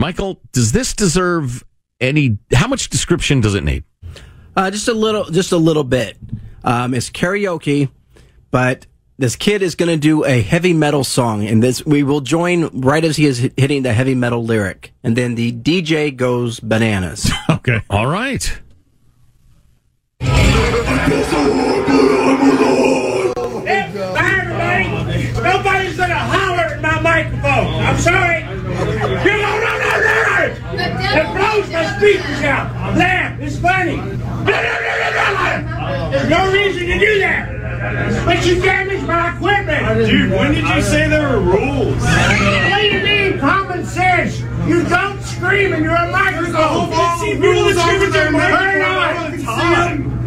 Michael, does this deserve any? How much description does it need? Uh, just a little, just a little bit. Um, it's karaoke, but this kid is going to do a heavy metal song, and this we will join right as he is hitting the heavy metal lyric, and then the DJ goes bananas. Okay. All right. It blows my speakers out. Laugh. It's funny. There's no reason to do that. But you damaged my equipment. Dude, when did you say there were rules? What do you mean, common sense? You don't scream in your microphone. There's a whole of rules over.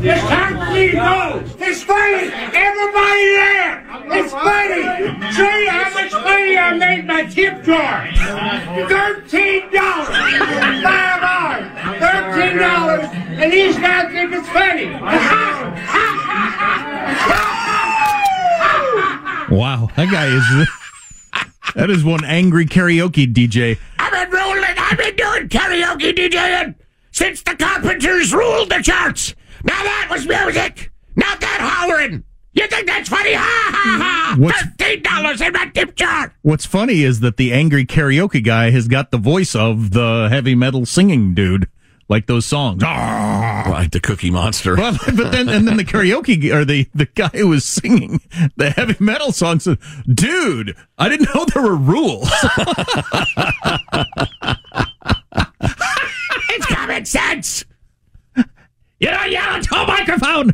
It's time for me to go. It's funny. Everybody there. It's funny. Show you how much money I made my tip jar. 13 dollars. And these guys think it's funny. Wow, that guy is. That is one angry karaoke DJ. I've been rolling. I've been doing karaoke DJing since the Carpenters ruled the charts. Now that was music, not that hollering. You think that's funny? Ha ha ha! What's- Thirteen dollars in my tip jar. What's funny is that the angry karaoke guy has got the voice of the heavy metal singing dude, like those songs. Right, the Cookie Monster. Well, but then and then the karaoke or the the guy who was singing the heavy metal song said, "Dude, I didn't know there were rules." It's common sense. You don't yell into a microphone.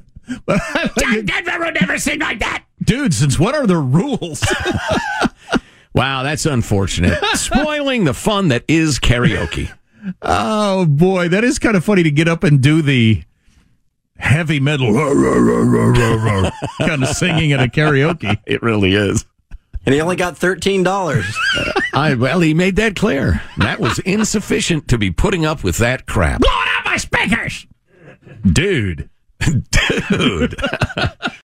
John Denver would never sing like that. Dude, since what are the rules? Wow, that's unfortunate. Spoiling the fun that is karaoke. Oh boy, that is kind of funny to get up and do the heavy metal kind of singing at a karaoke. It really is. and he only got thirteen dollars. I well, he made that clear. That was insufficient to be putting up with that crap. Blowing out my speakers. Dude. Dude.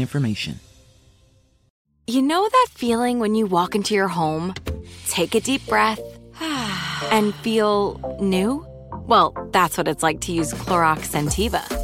information. You know that feeling when you walk into your home, take a deep breath, and feel new? Well, that's what it's like to use Clorox Scentiva.